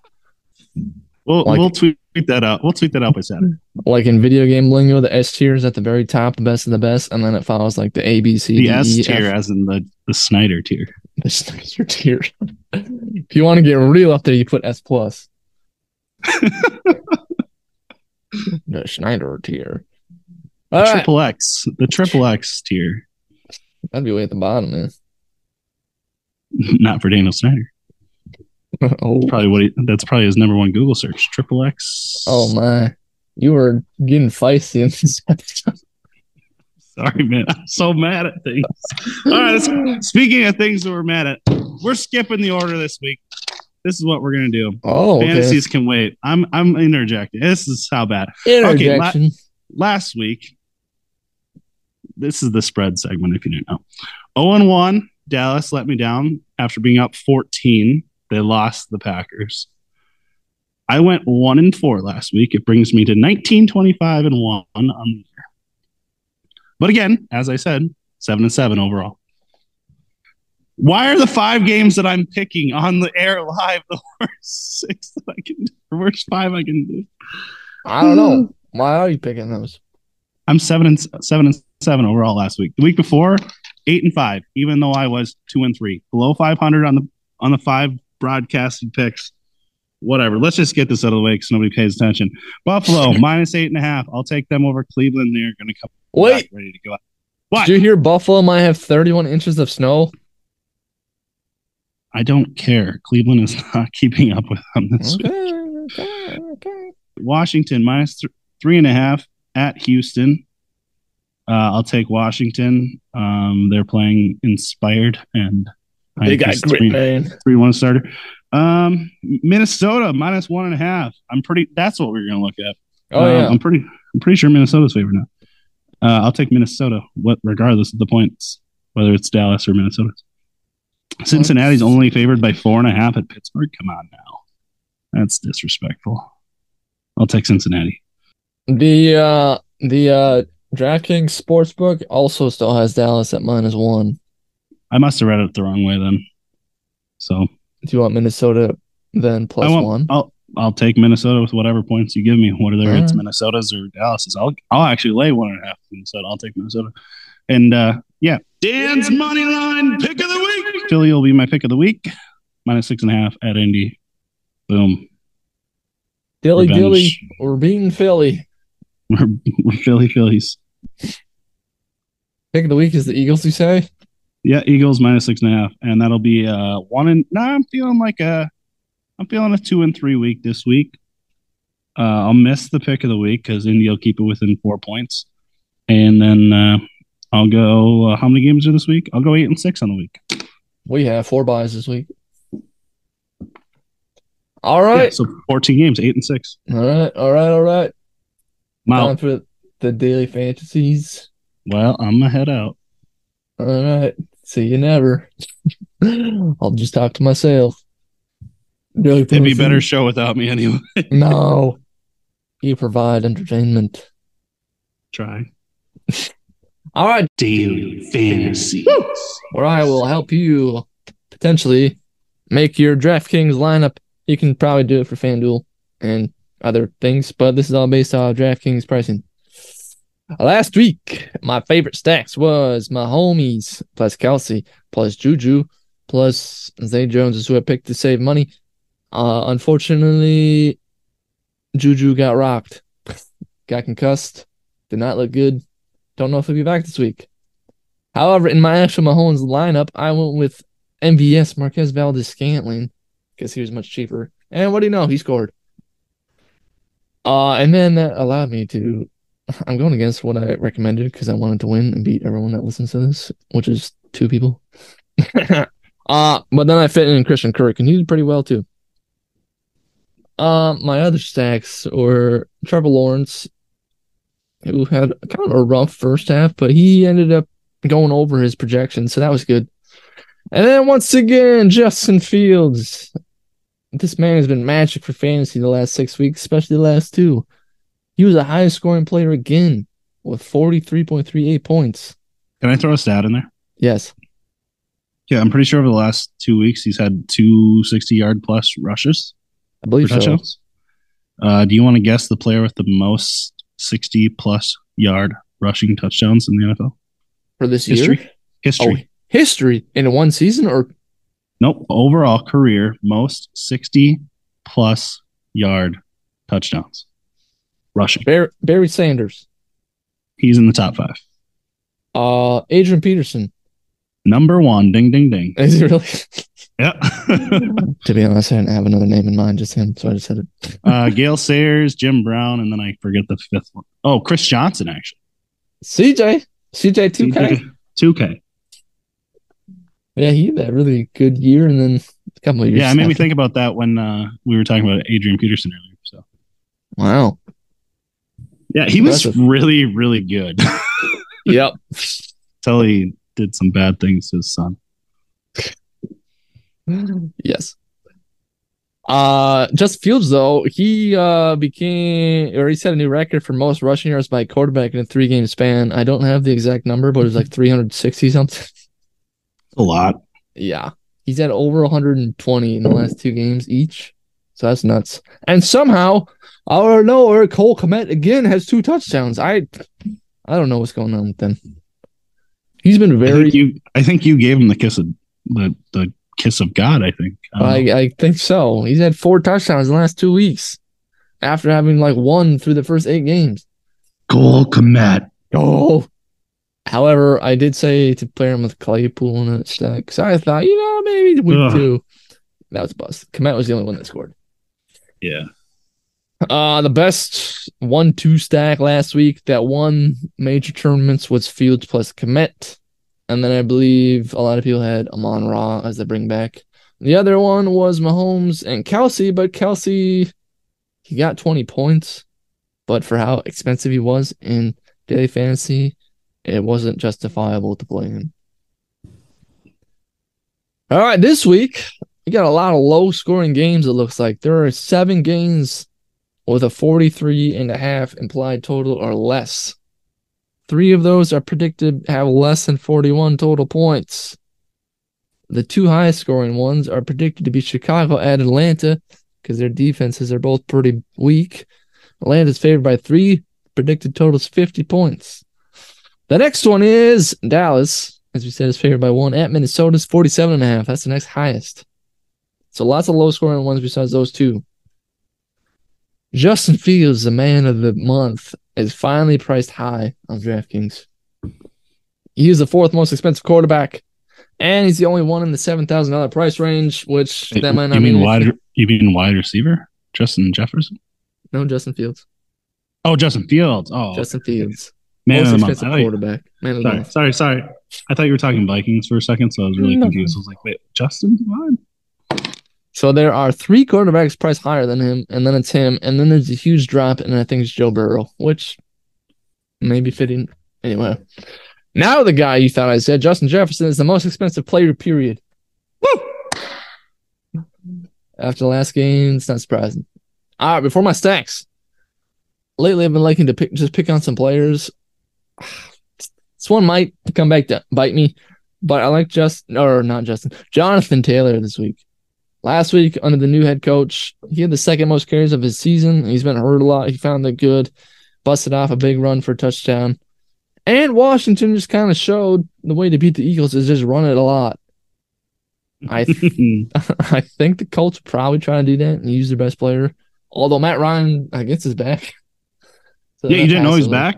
We'll Like- we'll tweet that out. We'll tweet that out by Saturday. Like in video game lingo, the S tier is at the very top, the best of the best, and then it follows like the A, B, C, The D, S E, tier, F. as in the the Snyder tier. This is your tier. if you want to get real up there, you put S plus. the Schneider tier. The All right. triple X, the triple X tier. That'd be way at the bottom, man. Not for Daniel Snyder. oh, Probably what he, that's probably his number one Google search. Triple X. oh my. You were getting feisty in this episode. sorry, man. I'm so mad at things. All right. speaking of things that we're mad at, we're skipping the order this week. This is what we're gonna do. Oh, okay. Fantasies can wait. I'm I'm interjecting. This is how bad. Okay, la- Interjection. Last week, this is the spread segment. If you didn't know, 0 and one. Dallas let me down after being up 14. They lost the Packers. I went one and four last week. It brings me to 19, 25 and one on the year. But again, as I said, seven and seven overall. Why are the five games that I'm picking on the air live the worst six that I can do? The worst five I can do? I don't know. Hmm. Why are you picking those? I'm seven and seven and seven overall last week. The week before, eight and five, even though I was two and three, below 500 on the on the five broadcasted picks. Whatever. Let's just get this out of the way because nobody pays attention. Buffalo minus eight and a half. I'll take them over Cleveland. They're going to come Wait, back ready to go. out. What? did you hear Buffalo might have 31 inches of snow? I don't care. Cleveland is not keeping up with them this week. Okay, okay, okay. Washington minus th- three and a half at Houston. Uh, I'll take Washington. Um, they're playing inspired and I They got grit, three- man. three one starter. Um, Minnesota minus one and a half. I'm pretty. That's what we're gonna look at. Oh Um, yeah. I'm pretty. I'm pretty sure Minnesota's favorite now. Uh, I'll take Minnesota, what regardless of the points, whether it's Dallas or Minnesota. Cincinnati's only favored by four and a half at Pittsburgh. Come on now, that's disrespectful. I'll take Cincinnati. The uh the uh DraftKings Sportsbook also still has Dallas at minus one. I must have read it the wrong way then. So Do you want Minnesota then plus I won't, one? I'll I'll take Minnesota with whatever points you give me, whether it's Alright. Minnesota's or Dallas's. I'll I'll actually lay one and a half with Minnesota. I'll take Minnesota. And uh yeah. Dan's money line pick of the week. Philly will be my pick of the week. Minus six and a half at Indy. Boom. Dilly revenge. dilly, we're beating Philly. We're, we're Philly Phillies. Pick of the week is the Eagles, you say? Yeah, Eagles minus six and a half. And that'll be uh one and no, I'm feeling like a I'm feeling a two and three week this week. Uh I'll miss the pick of the week because Indy will keep it within four points. And then uh I'll go uh, how many games are this week? I'll go eight and six on the week. We have four buys this week. All right. Yeah, so 14 games, eight and six. All right. All right. All right. Time for the daily fantasies. Well, I'm gonna head out. All right. See you never. I'll just talk to myself. Daily It'd be a better show without me anyway. No. You provide entertainment. Try. All right. Daily fantasy. Where I will help you potentially make your DraftKings lineup. You can probably do it for FanDuel and other things, but this is all based on DraftKings pricing. Last week, my favorite stacks was Mahomes plus Kelce plus Juju plus Zay Jones is who I picked to save money. Uh, unfortunately, Juju got rocked, got concussed, did not look good. Don't know if he'll be back this week. However, in my actual Mahomes lineup, I went with MVS Marquez Valdes Scantling because he was much cheaper. And what do you know? He scored. Uh, and then that allowed me to. I'm going against what I recommended because I wanted to win and beat everyone that listens to this, which is two people. uh, but then I fit in Christian Kirk, and he did pretty well too. Uh, my other stacks were Trevor Lawrence, who had kind of a rough first half, but he ended up going over his projections, so that was good. And then once again, Justin Fields. This man has been magic for fantasy the last six weeks, especially the last two. He was the highest scoring player again with 43.38 points. Can I throw a stat in there? Yes. Yeah, I'm pretty sure over the last two weeks he's had two 60 yard plus rushes. I believe so. Uh, do you want to guess the player with the most 60 plus yard rushing touchdowns in the NFL? For this History. year? History. Oh, history in one season or Nope. Overall career, most 60 plus yard touchdowns rushing. Barry, Barry Sanders, He's in the top five. uh, Adrian Peterson. Number one. Ding, ding, ding. Is he really? Yeah. to be honest, I didn't have another name in mind, just him, so I just said it. uh, Gale Sayers, Jim Brown, and then I forget the fifth one. Oh, Chris Johnson, actually. CJ, CJ two K. 2K. Yeah, he had that really good year, and then a couple of years. Yeah, it made me think about that when uh, we were talking about Adrian Peterson earlier. So, Wow. Yeah, he was really, really good Yep. until he did some bad things to his son. yes. Uh, just Fields though he uh became or he set a new record for most rushing yards by a quarterback in a three game span. I don't have the exact number, but it was like 360 something. A lot. Yeah. He's had over 120 in the last two games each. So that's nuts. And somehow, out of nowhere, Cole Kmet again has two touchdowns. I I don't know what's going on with them. He's been I very think you. I think you gave him the kiss of the the kiss of God. I think. I. I, I think so. He's had four touchdowns in the last two weeks after having like one through the first eight games. Cole Kmet. Oh. However, I did say to play him with Claypool in a stack because I thought, you know, maybe week Ugh. two. That was a bust. Kmet was the only one that scored. Yeah. Uh, the best one two stack last week that won major tournaments was Fields plus Kmet. And then I believe a lot of people had Amon Ra as they bring back. The other one was Mahomes and Kelce, but Kelce, he got 20 points. But for how expensive he was in daily fantasy, it wasn't justifiable to play him. All right, this week, we got a lot of low scoring games, it looks like. There are seven games with a 43 and a half implied total or less. Three of those are predicted have less than 41 total points. The two highest scoring ones are predicted to be Chicago at Atlanta because their defenses are both pretty weak. Atlanta's favored by three, predicted totals 50 points. The next one is Dallas, as we said, is favored by one at Minnesota's 47 and a half. That's the next highest. So lots of low scoring ones besides those two. Justin Fields, the man of the month, is finally priced high on DraftKings. He is the fourth most expensive quarterback, and he's the only one in the seven thousand dollar price range, which that might not you mean mean wide? You mean wide receiver? Justin Jefferson? No, Justin Fields. Oh, Justin Fields. Oh, Justin Fields, man most of the month. I quarterback. Man of the Sorry, month. sorry, sorry. I thought you were talking Vikings for a second, so I was really No. confused. I was like, wait, Justin? What? So there are three quarterbacks priced higher than him, and then it's him, and then there's a huge drop, and I think it's Joe Burrow, which may be fitting. Anyway, now the guy you thought I said, Justin Jefferson, is the most expensive player. Period. Woo! After the last game, it's not surprising. All right, before my stacks. Lately, I've been liking to pick just pick on some players. This one might come back to bite me, but I like Justin or not Justin, Jonathan Taylor this week. Last week, under the new head coach, he had the second most carries of his season. He's been hurt a lot. He found that good. busted off a big run for a touchdown. And Washington just kind of showed the way to beat the Eagles is just run it a lot. I th- I think the Colts will probably try to do that and use their best player. Although Matt Ryan, I guess, is back. So yeah, you didn't know he's back.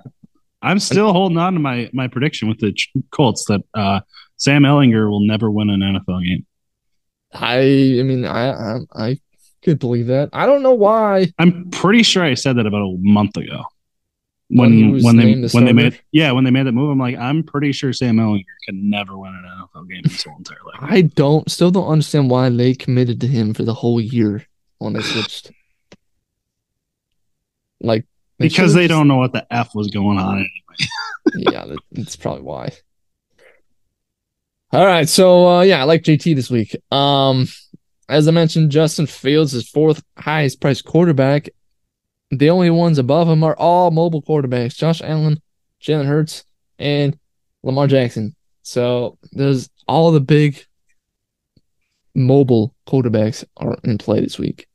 I'm still holding on to my my prediction with the Colts that uh, Sam Ehlinger will never win an NFL game. I I mean I, I I could believe that. I don't know why. I'm pretty sure I said that about a month ago. When when, when they the when they made yeah when they made that move, I'm like I'm pretty sure Sam Ehlinger can never win an NFL game in his whole entire life. I don't still don't understand why they committed to him for the whole year when they switched. Like they because they don't know what the f was going on anyway. yeah, that's probably why. All right, so uh, yeah, I like JT this week. Um, as I mentioned, Justin Fields is fourth highest priced quarterback the only ones above him are all mobile quarterbacks Josh Allen, Jalen Hurts, and Lamar Jackson. So there's all the big mobile quarterbacks are in play this week.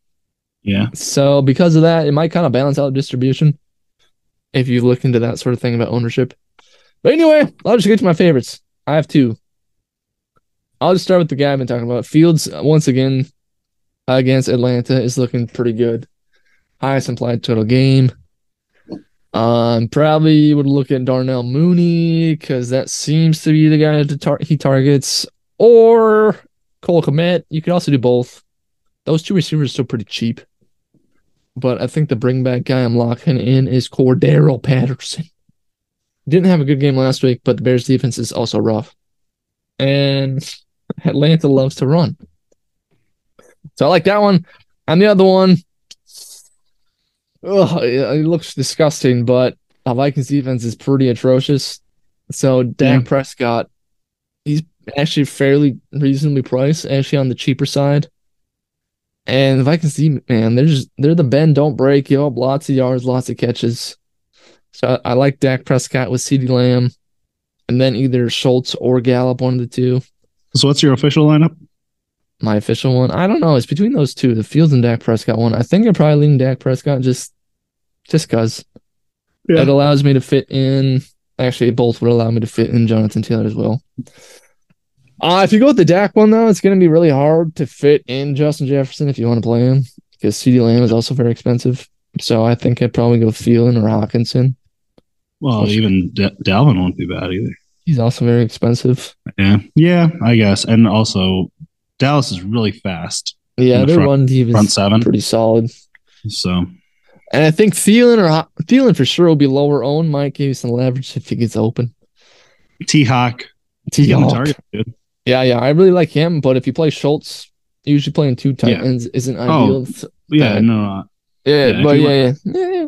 Yeah. So because of that, it might kind of balance out distribution if you look into that sort of thing about ownership. But anyway, I'll just get to my favorites. I have two. I'll just start with the guy I've been talking about. Fields, once again, against Atlanta, is looking pretty good highest implied total game. Um, probably would look at Darnell Mooney because that seems to be the guy that tar- he targets, or Cole Kmet. You could also do both. Those two receivers are still pretty cheap, but I think the bring back guy I'm locking in is Cordarrelle Patterson. Didn't have a good game last week, but the Bears defense is also rough, and Atlanta loves to run. So I like that one. And the other one, Ugh, it looks disgusting, but the Vikings defense is pretty atrocious. So Dak yeah. Prescott, he's actually fairly reasonably priced, actually on the cheaper side. And the Vikings, man, they're just they're the bend don't break, give up lots of yards, lots of catches. So I, I like Dak Prescott with CeeDee Lamb, and then either Schultz or Gallup, one of the two. So what's your official lineup? my official one. I don't know. It's between those two, the Fields and Dak Prescott one. I think I'm probably leaning Dak Prescott just just cause yeah. it allows me to fit in. Actually, both would allow me to fit in Jonathan Taylor as well. Uh, if you go with the Dak one though, it's going to be really hard to fit in Justin Jefferson if you want to play him because CeeDee Lamb is also very expensive. So I think I'd probably go Thielen or Hockenson. Well, even D- Dalvin won't be bad either. He's also very expensive. Yeah, yeah, I guess, and also Dallas is really fast. Yeah, the their front, run defense front seven pretty solid. So, and I think Thielen or Thielen for sure will be lower owned. Might give you some leverage if he gets open. T Hawk, T Hawk. Yeah, yeah, I really like him. But if you play Schultz, usually playing two tight yeah. ends isn't oh, ideal. yeah, uh, no. Yeah, yeah but yeah, yeah, yeah, yeah.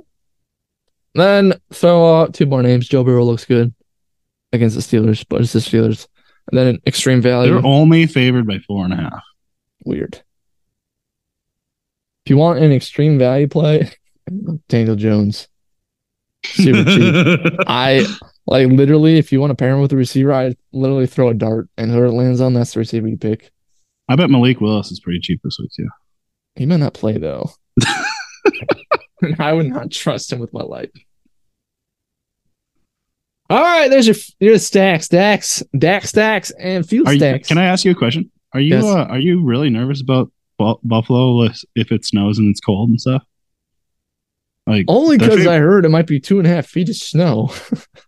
Then throw out two more names. Joe Burrow looks good against the Steelers, but it's the Steelers. And then an extreme value. They're only favored by four and a half. Weird. If you want an extreme value play, Daniel Jones. Super cheap. I like literally, if you want to pair him with a receiver, I literally throw a dart and whoever it lands on, that's the receiver you pick. I bet Malik Willis is pretty cheap this week too. He might not play though. I would not trust him with my life. All right, there's your your stacks, stacks, Dax stacks, and field are stacks. You, can I ask you a question? Are you yes. uh, are you really nervous about Buffalo if it snows and it's cold and stuff? Like only because I heard it might be two and a half feet of snow.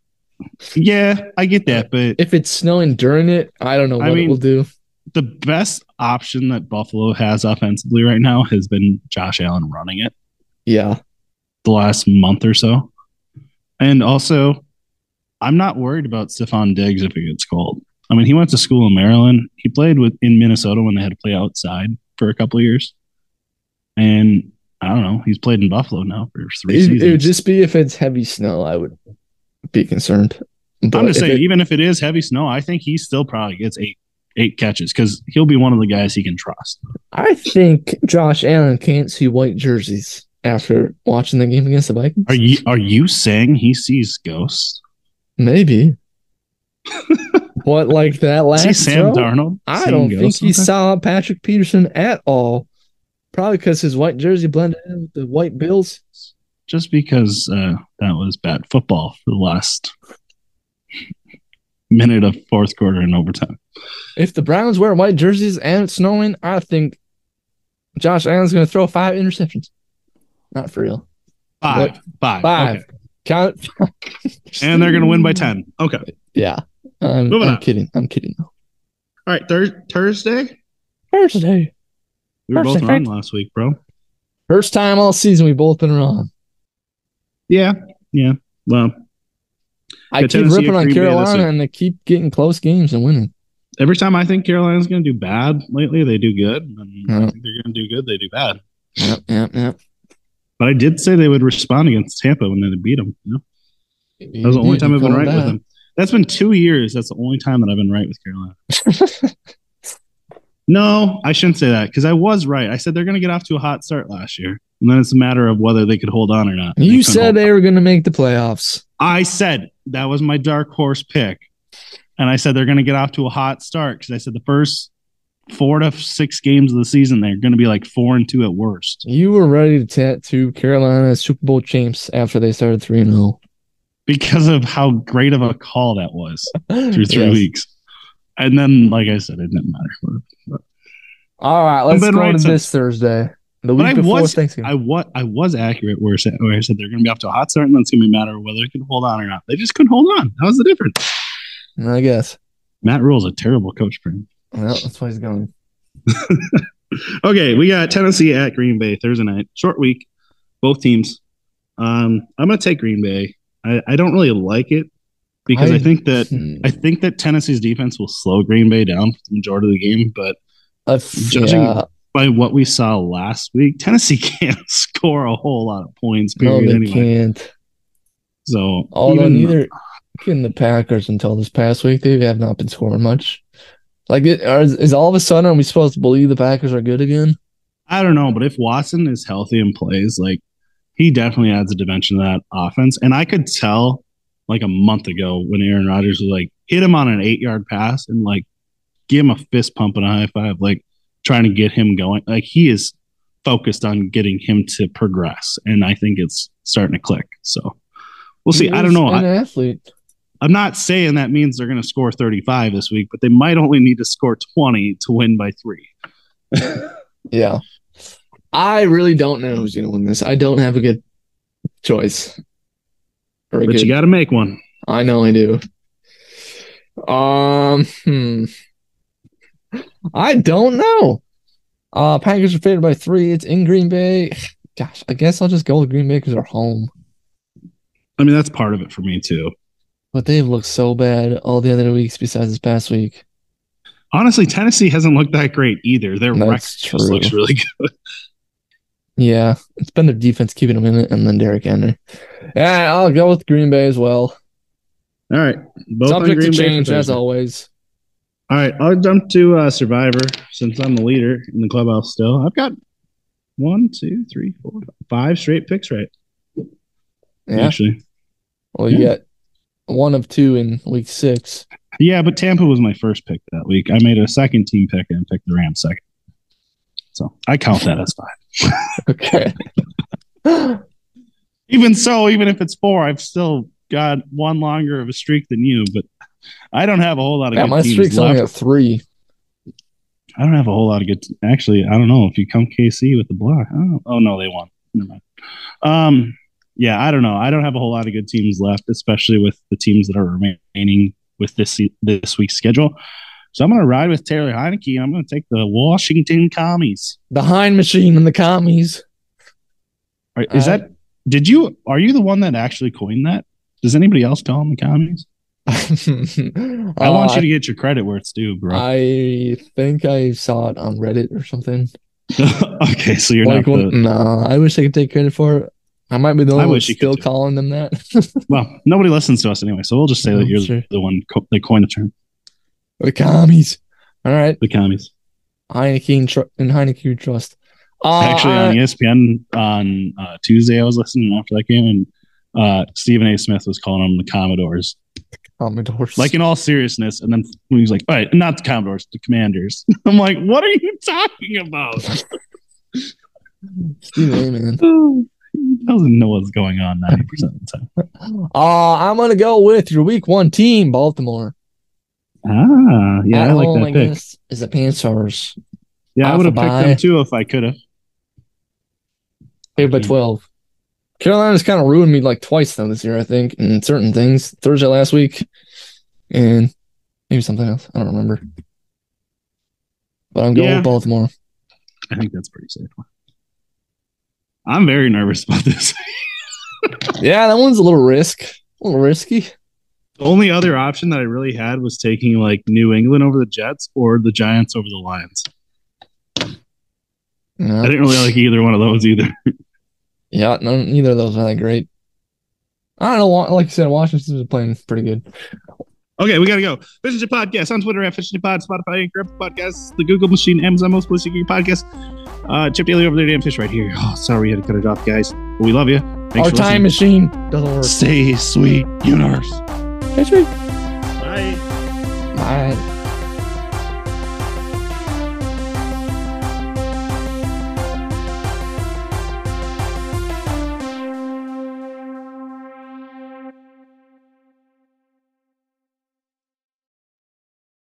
yeah, I get that, but if it's snowing during it, I don't know what I mean, it will do. The best option that Buffalo has offensively right now has been Josh Allen running it. Yeah, the last month or so, and also I'm not worried about Stefon Diggs if it gets cold. I mean, he went to school in Maryland. He played with in Minnesota when they had to play outside for a couple years, and I don't know. He's played in Buffalo now for three it, seasons. It would just be if it's heavy snow, I would be concerned. But I'm just saying, it, even if it is heavy snow, I think he still probably gets eight eight catches because he'll be one of the guys he can trust. I think Josh Allen can't see white jerseys after watching the game against the Vikings. Are you are you saying he sees ghosts? Maybe. what like that last See Sam show? Darnold? I don't think he saw Patrick Peterson at all. Probably because his white jersey blended in with the white bills. just because uh, that was bad football for the last minute of fourth quarter and overtime. If the Browns wear white jerseys and it's snowing, I think Josh Allen's going to throw five interceptions. Not for real. Five. Five. Okay. Count. and they're going to win by ten. Okay. Yeah. I'm, Moving I'm on. kidding. I'm kidding. All right. Thur- Thursday. Thursday. We were both Thursday. wrong last week, bro. First time all season we both been wrong. Yeah. Yeah. Well, I keep Tennessee ripping on Green Bay this Carolina and they keep getting close games and winning. every time I think Carolina's going to do bad lately, they do good. And I think they're going to do good, they do bad. Yep, yep, yep. But I did say they would respond against Tampa when they beat them. You know? That was the only time I've been right with them. That's been two years. That's the only time that I've been right with Carolina. No, I shouldn't say that because I was right. I said they're going to get off to a hot start last year, and then it's a matter of whether they could hold on or not. You couldn't said they were going to make the playoffs. I said that was my dark horse pick. And I said they're going to get off to a hot start because I said the first four to six games of the season, they're going to be like four and two at worst You were ready to tattoo Carolina Super Bowl champs after they started 3 and 0. because of how great of a call that was through three Yes. weeks. And then, like I said, it didn't matter. All right, let's go right to since- this Thursday. The week I before was- Thanksgiving. I was I was accurate where I said, where I said they're going to be off to a hot start, and then it's going to be a matter of whether they can hold on or not. They just couldn't hold on. That was the difference. I, guess. Matt Rhule's a terrible coach for him. Well, that's why he's going. Okay, we got Tennessee at Green Bay Thursday night. Short week, both teams. Um, I'm going to take Green Bay. I, I don't really like it because I, I- think that Hmm. I think that Tennessee's defense will slow Green Bay down for the majority of the game. But f- Judging- yeah, by what we saw last week, Tennessee can't score a whole lot of points. no, they anyway, can't. so Although even- neither can the Packers until this past week, they have not been scoring much. Like, are, is all of a sudden are we supposed to believe the Packers are good again? I don't know, but if Watson is healthy and plays, like he definitely adds a dimension to that offense. And I could tell like a month ago when Aaron Rodgers was like hit him on an eight yard pass and like give him a fist pump and a high five, like trying to get him going. Like he is focused on getting him to progress. And I think it's starting to click. So we'll see. I don't is know. An I, athlete. I'm not saying that means they're going to score 35 this week, but they might only need to score 20 to win by three. Yeah. I really don't know who's going to win this. I don't have a good choice. A But good, you got to make one. I know I do. Um, hmm. I don't know. Uh, Packers are favored by three. It's in Green Bay. Gosh, I guess I'll just go with Green Bay because they're home. I mean, that's part of it for me too. But they've looked so bad all the other weeks besides this past week. Honestly, Tennessee hasn't looked that great either. Their That's record just true. looks really good. Yeah, it's been their defense keeping them in it, and then Derrick Henry. Yeah, I'll go with Green Bay as well. All right, both Subject to Green Bay for change as always. All right, I'll jump to uh, Survivor since I'm the leader in the clubhouse. Still, I've got one, two, three, four, five straight picks right. Yeah. Actually, Well, you Yeah. got one of two in week six. yeah, but Tampa was my first pick that week. I made a second team pick and picked the Rams second, so I count that as five. Okay. Even so, even if it's four, I've still got one longer of a streak than you. But I don't have a whole lot of yeah, good my streak's left. only at three. I don't have a whole lot of good. Actually, I don't know if you come KC with the block. Oh, oh no, they won. Never mind. Um, yeah, I don't know. I don't have a whole lot of good teams left, especially with the teams that are remaining with this this week's schedule. So I'm going to ride with Taylor Heinicke, and I'm going to take the Washington Commies. The Hind Machine and the commies. Are- Is Uh, that? Did you? Are you the one that actually coined that? Does anybody else call them the Commies? I want you to get your credit where it's due, bro. Uh, I think I saw it on Reddit or something. okay, so you're like, not well, no, I wish I could take credit for it. I might be the only one still calling them that. well. Nobody listens to us anyway, so we'll just say Oh, that you're sure. the one co- that coined the term, the commies. All right. the Commies. Heinicke and, tr- and Heinicke trust. Uh, Actually, on ESPN on uh, Tuesday, I was listening after that game, and uh, Stephen A. Smith was calling them the Commodores. Commodores. Like in all seriousness, and then he was like, "All right, not the Commodores, the Commanders." I'm like, "What are you talking about?" Steve A, man. Doesn't know what's going on 90% of the time. Uh, I'm gonna go with your week one team, Baltimore. Ah, yeah, At I like home that pick. is the Panthers. Yeah, I would have picked bye. them too if I could have. Favored by Mm. 12. Carolina's kind of ruined me like twice though this year, I think, in certain things. Thursday last week and maybe something else. I don't remember. But I'm going Yeah. with Baltimore. I think that's pretty safe. I'm very nervous about this. Yeah, that one's a little risk. A little risky. The only other option that I really had was taking like New England over the Jets or the Giants over the Lions. I didn't really like either one of those either. yeah no, neither of those are that great. I don't know. Like you said, Washington's playing pretty good. Okay, we gotta go. Fish and Chip Podcast on Twitter at Fish and Chip Pod, Spotify, Anchor, Apple Podcasts, the Google Machine, Amazon, most places you podcast. Uh, Chip Daily over there, Dan Fish right here. Oh, sorry we had to cut it off, guys. But we love you. Thanks Our for time listening. machine doesn't work. Stay sweet, universe. Catch me. Bye. Bye.